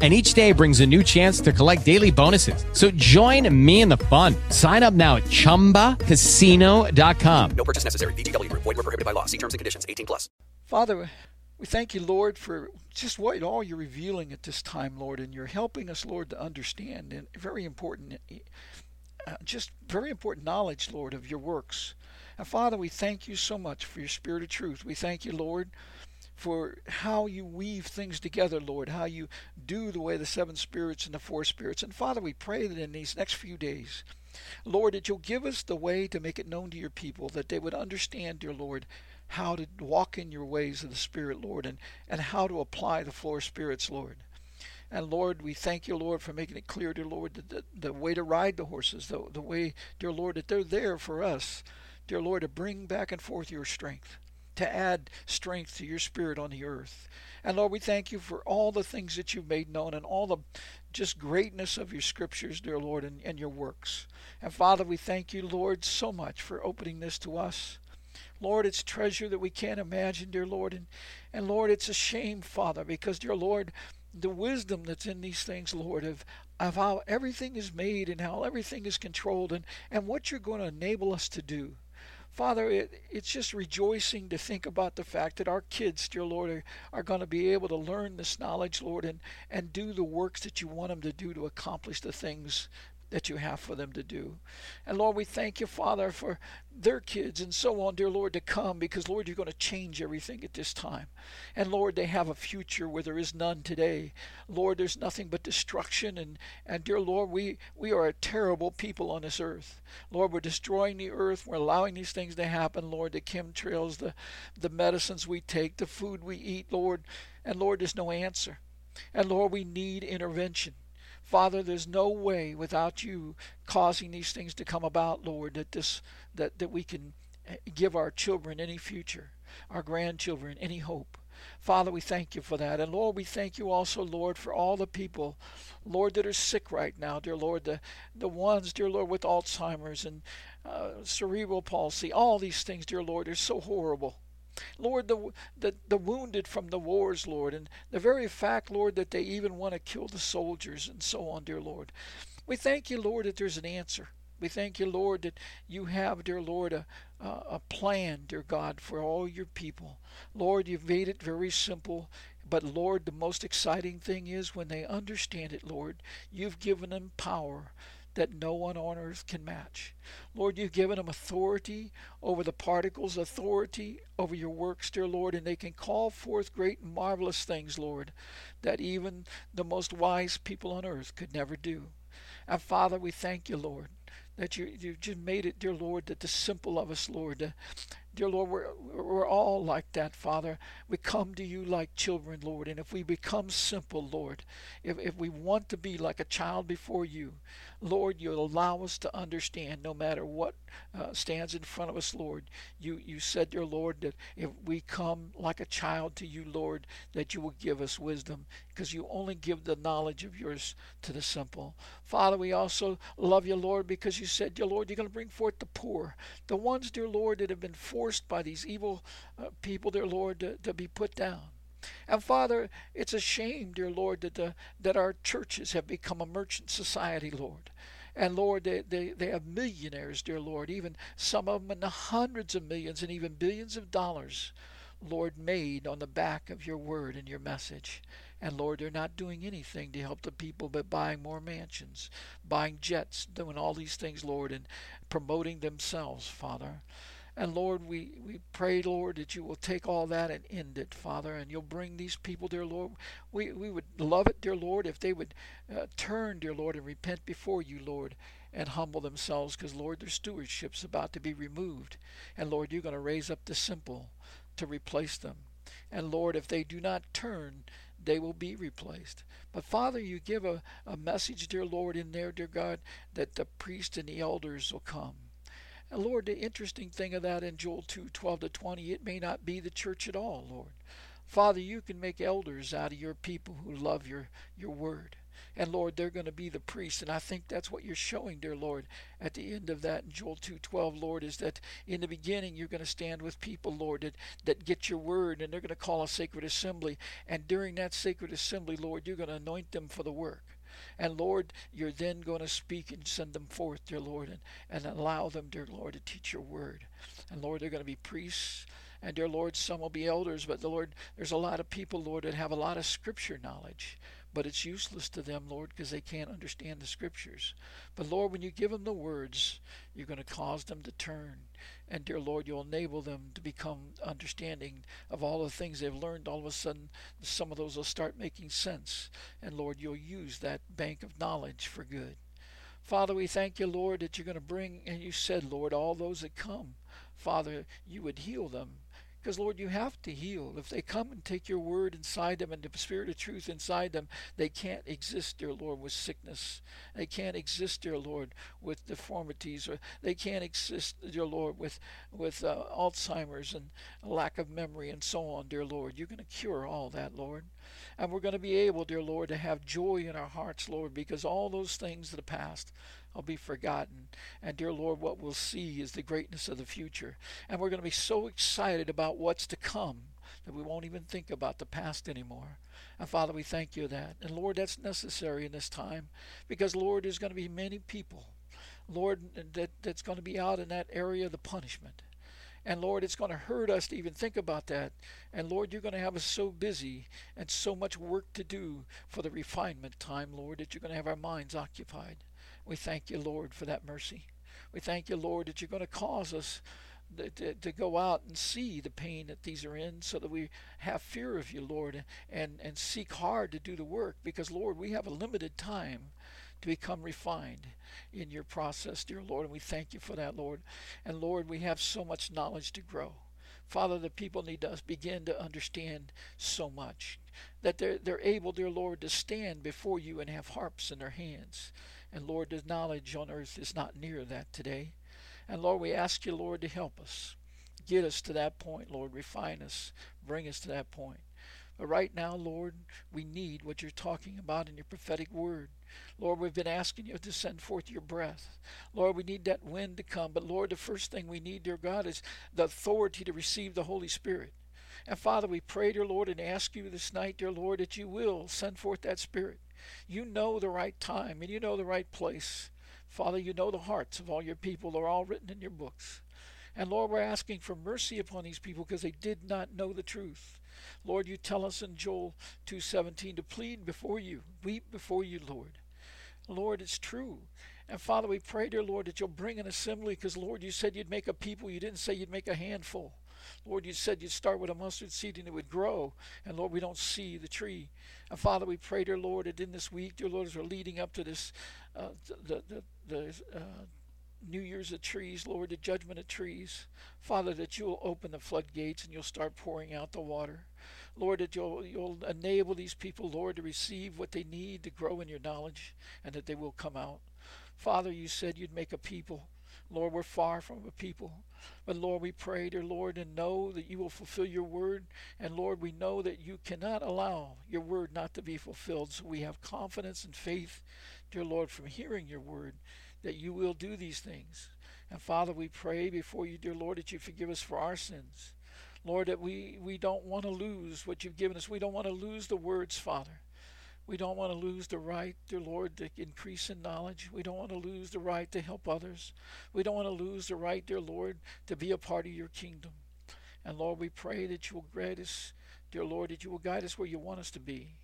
And each day brings a new chance to collect daily bonuses. So join me in the fun. Sign up now at chumbacasino.com. No purchase necessary. VGW Group. Void were prohibited by law. See terms and conditions. 18 plus. Father, we thank you, Lord, for just what all you're revealing at this time, Lord, and you're helping us, Lord, to understand and very important, uh, just very important knowledge, Lord, of your works. And Father, we thank you so much for your spirit of truth. We thank you, Lord, for how you weave things together, Lord, how you do the way the seven spirits and the four spirits. And Father, we pray that in these next few days, Lord, that you'll give us the way to make it known to your people, that they would understand, dear Lord, how to walk in your ways of the Spirit, Lord, and, and how to apply the four spirits, Lord. And Lord, we thank you, Lord, for making it clear, dear Lord, the, the, the way to ride the horses, the, the way, dear Lord, that they're there for us, dear Lord, to bring back and forth your strength to add strength to your spirit on the earth. And Lord, we thank you for all the things that you've made known and all the just greatness of your scriptures, dear Lord, and, and your works. And Father, we thank you, Lord, so much for opening this to us. Lord, it's treasure that we can't imagine, dear Lord. And, and Lord, it's a shame, Father, because, dear Lord, the wisdom that's in these things, Lord, of, of how everything is made and how everything is controlled and, and what you're going to enable us to do. Father, it, it's just rejoicing to think about the fact that our kids, dear Lord, are, are going to be able to learn this knowledge, Lord, and, and do the works that you want them to do to accomplish the things that you have for them to do. And Lord, we thank you, Father, for their kids and so on, dear Lord, to come because, Lord, you're going to change everything at this time. And Lord, they have a future where there is none today. Lord, there's nothing but destruction. And, and dear Lord, we, we are a terrible people on this earth. Lord, we're destroying the earth. We're allowing these things to happen, Lord, the chemtrails, the, the medicines we take, the food we eat, Lord. And Lord, there's no answer. And Lord, we need intervention. Father, there's no way without you causing these things to come about, Lord, that this that, that we can eh, give our children any future, our grandchildren any hope. Father, we thank you for that. And Lord, we thank you also, Lord, for all the people, Lord, that are sick right now, dear Lord, the, the ones, dear Lord, with Alzheimer's and uh, cerebral palsy, all these things, dear Lord, are so horrible. Lord, the, the, the wounded from the wars, Lord, and the very fact, Lord, that they even want to kill the soldiers and so on, dear Lord. We thank you, Lord, that there's an answer. We thank you, Lord, that you have, dear Lord, a, a plan, dear God, for all your people. Lord, you've made it very simple. But Lord, the most exciting thing is when they understand it, Lord, you've given them power that no one on earth can match. Lord, you've given them authority over the particles, authority over your works, dear Lord, and they can call forth great and marvelous things, Lord, that even the most wise people on earth could never do. And Father, we thank you, Lord, that you, you've just made it, dear Lord, that the simple of us, Lord, Dear Lord, we're, we're all like that, Father. We come to you like children, Lord. And if we become simple, Lord, if, if we want to be like a child before you, Lord, you'll allow us to understand no matter what uh, stands in front of us, Lord. You, you said, dear Lord, that if we come like a child to you, Lord, that you will give us wisdom because you only give the knowledge of yours to the simple. Father, we also love you, Lord, because you said, dear Lord, you're going to bring forth the poor, the ones, dear Lord, that have been forced by these evil uh, people, dear Lord, to, to be put down. And Father, it's a shame, dear Lord, that, the, that our churches have become a merchant society, Lord. And Lord, they, they, they have millionaires, dear Lord, even some of them in the hundreds of millions and even billions of dollars, Lord, made on the back of your word and your message. And Lord, they're not doing anything to help the people but buying more mansions, buying jets, doing all these things, Lord, and promoting themselves, Father. And Lord, we, we pray, Lord, that you will take all that and end it, Father, and you'll bring these people, dear Lord. We, we would love it, dear Lord, if they would uh, turn, dear Lord, and repent before you, Lord, and humble themselves, because, Lord, their stewardship's about to be removed. And, Lord, you're going to raise up the simple to replace them. And, Lord, if they do not turn, they will be replaced. But Father, you give a, a message, dear Lord, in there, dear God, that the priest and the elders will come And Lord, the interesting thing of that in Joel 2 12 to 20, it may not be the church at all, Lord. Father, you can make elders out of your people who love your, your word. And Lord, they're going to be the priests. And I think that's what you're showing, dear Lord, at the end of that in Joel 2:12, Lord, is that in the beginning you're going to stand with people, Lord, that, that get your word and they're going to call a sacred assembly. And during that sacred assembly, Lord, you're going to anoint them for the work. And Lord, you're then going to speak and send them forth, dear Lord, and, and allow them, dear Lord, to teach your word. And Lord, they're going to be priests. And dear Lord, some will be elders, but the Lord, there's a lot of people, Lord, that have a lot of scripture knowledge but it's useless to them, Lord, because they can't understand the scriptures. But Lord, when you give them the words, you're going to cause them to turn. And dear Lord, you'll enable them to become understanding of all the things they've learned. All of a sudden, some of those will start making sense. And Lord, you'll use that bank of knowledge for good. Father, we thank you, Lord, that you're going to bring, and you said, Lord, all those that come, Father, you would heal them because, Lord, you have to heal. If they come and take your word inside them and the spirit of truth inside them, they can't exist, dear Lord, with sickness. They can't exist, dear Lord, with deformities. Or they can't exist, dear Lord, with, with uh, Alzheimer's and lack of memory and so on, dear Lord. You're going to cure all that, Lord. And we're going to be able, dear Lord, to have joy in our hearts, Lord, because all those things of the past will be forgotten. And dear Lord, what we'll see is the greatness of the future. And we're going to be so excited about what's to come that we won't even think about the past anymore. And Father, we thank you for that. And Lord, that's necessary in this time because, Lord, there's going to be many people, Lord, that, that's going to be out in that area of the punishment. And Lord, it's going to hurt us to even think about that. And Lord, you're going to have us so busy and so much work to do for the refinement time, Lord, that you're going to have our minds occupied. We thank you, Lord, for that mercy. We thank you, Lord, that you're going to cause us to, to, go out and see the pain that these are in so that we have fear of you, Lord, and, and seek hard to do the work because, Lord, we have a limited time to become refined in your process, dear Lord, and we thank you for that, Lord. And Lord, we have so much knowledge to grow. Father, the people need to begin to understand so much that they're, they're able, dear Lord, to stand before you and have harps in their hands and Lord, the knowledge on earth is not near that today. And Lord, we ask you, Lord, to help us. Get us to that point, Lord. Refine us. Bring us to that point. Right now, Lord, we need what you're talking about in your prophetic word. Lord, we've been asking you to send forth your breath. Lord, we need that wind to come. But Lord, the first thing we need, dear God, is the authority to receive the Holy Spirit. And Father, we pray, dear Lord, and ask you this night, dear Lord, that you will send forth that Spirit. You know the right time and you know the right place. Father, you know the hearts of all your people. They're all written in your books. And Lord, we're asking for mercy upon these people because they did not know the truth. Lord, you tell us in Joel 2:17 to plead before you, weep before you, Lord. Lord, it's true. And Father, we pray, dear Lord, that you'll bring an assembly because, Lord, you said you'd make a people. You didn't say you'd make a handful. Lord, you said you'd start with a mustard seed and it would grow. And Lord, we don't see the tree. And Father, we pray, dear Lord, that in this week, dear Lord, as we're leading up to this, uh, the, the, the uh, New Year's of trees, Lord, the judgment of trees. Father, that you'll open the floodgates and you'll start pouring out the water. Lord, that you'll, you'll enable these people, Lord, to receive what they need to grow in your knowledge and that they will come out. Father, you said you'd make a people. Lord, we're far from a people. But Lord, we pray, dear Lord, and know that you will fulfill your word. And Lord, we know that you cannot allow your word not to be fulfilled. So we have confidence and faith, dear Lord, from hearing your word, that you will do these things. And Father, we pray before you, dear Lord, that you forgive us for our sins. Lord, that we, we don't want to lose what you've given us. We don't want to lose the words, Father. We don't want to lose the right, dear Lord, to increase in knowledge. We don't want to lose the right to help others. We don't want to lose the right, dear Lord, to be a part of your kingdom. And Lord, we pray that you will grant us, dear Lord, that you will guide us where you want us to be.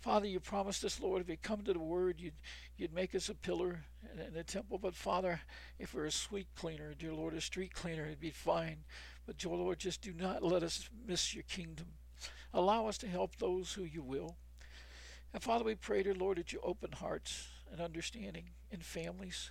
Father, you promised us, Lord, if we come to the Word, you'd, you'd make us a pillar in the temple. But Father, if we're a sweet cleaner, dear Lord, a street cleaner, it'd be fine. But, dear Lord, just do not let us miss your kingdom. Allow us to help those who you will. And Father, we pray, dear Lord, that you open hearts and understanding in families.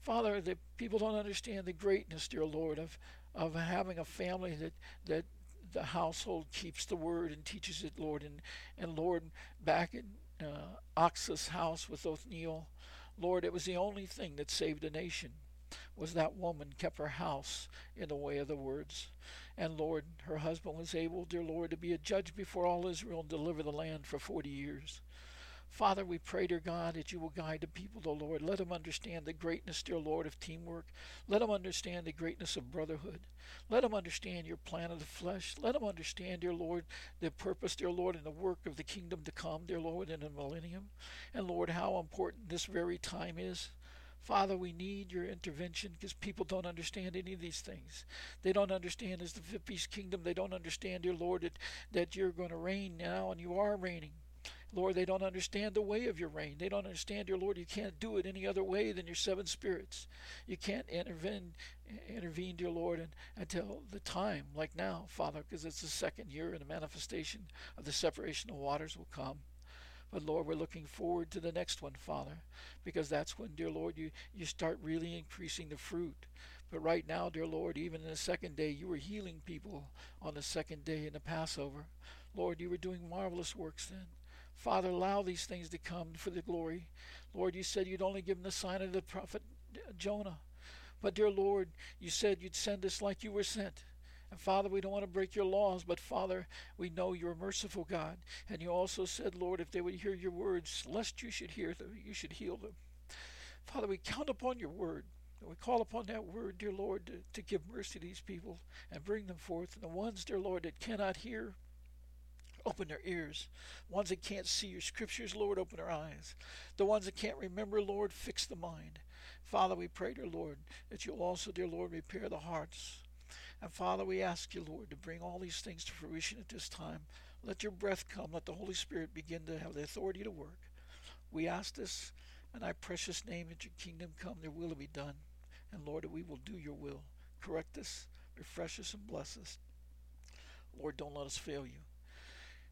Father, that people don't understand the greatness, dear Lord, of, of having a family that, that the household keeps the word and teaches it, Lord. And, and Lord, back in uh, Achsah's house with Othniel, Lord, it was the only thing that saved a nation was that woman kept her house in the way of the words. And Lord, her husband was able, dear Lord, to be a judge before all Israel and deliver the land for 40 years. Father, we pray, dear God, that you will guide the people, dear Lord. Let them understand the greatness, dear Lord, of teamwork. Let them understand the greatness of brotherhood. Let them understand your plan of the flesh. Let them understand, dear Lord, the purpose, dear Lord, and the work of the kingdom to come, dear Lord, in the millennium. And Lord, how important this very time is. Father, we need your intervention because people don't understand any of these things. They don't understand as the fifth beast kingdom. They don't understand, dear Lord, that, that you're going to reign now and you are reigning. Lord, they don't understand the way of your reign. They don't understand, dear Lord, you can't do it any other way than your seven spirits. You can't intervene, intervene, dear Lord, and, until the time, like now, Father, because it's the second year and the manifestation of the separation of waters will come. But Lord, we're looking forward to the next one, Father, because that's when, dear Lord, you, you start really increasing the fruit. But right now, dear Lord, even in the second day, you were healing people on the second day in the Passover. Lord, you were doing marvelous works then. Father, allow these things to come for the glory. Lord, you said you'd only give them the sign of the prophet uh, Jonah. But, dear Lord, you said you'd send us like you were sent. And Father, we don't want to break your laws, but Father, we know you're a merciful God. And you also said, Lord, if they would hear your words, lest you should hear them, you should heal them. Father, we count upon your word. We call upon that word, dear Lord, to, to give mercy to these people and bring them forth. And the ones, dear Lord, that cannot hear, open their ears. Ones that can't see your scriptures, Lord, open their eyes. The ones that can't remember, Lord, fix the mind. Father, we pray, dear Lord, that you'll also, dear Lord, repair the hearts. And Father, we ask you, Lord, to bring all these things to fruition at this time. Let your breath come. Let the Holy Spirit begin to have the authority to work. We ask this in thy precious name that your kingdom come, your will be done. And Lord, we will do your will. Correct us, refresh us, and bless us. Lord, don't let us fail you.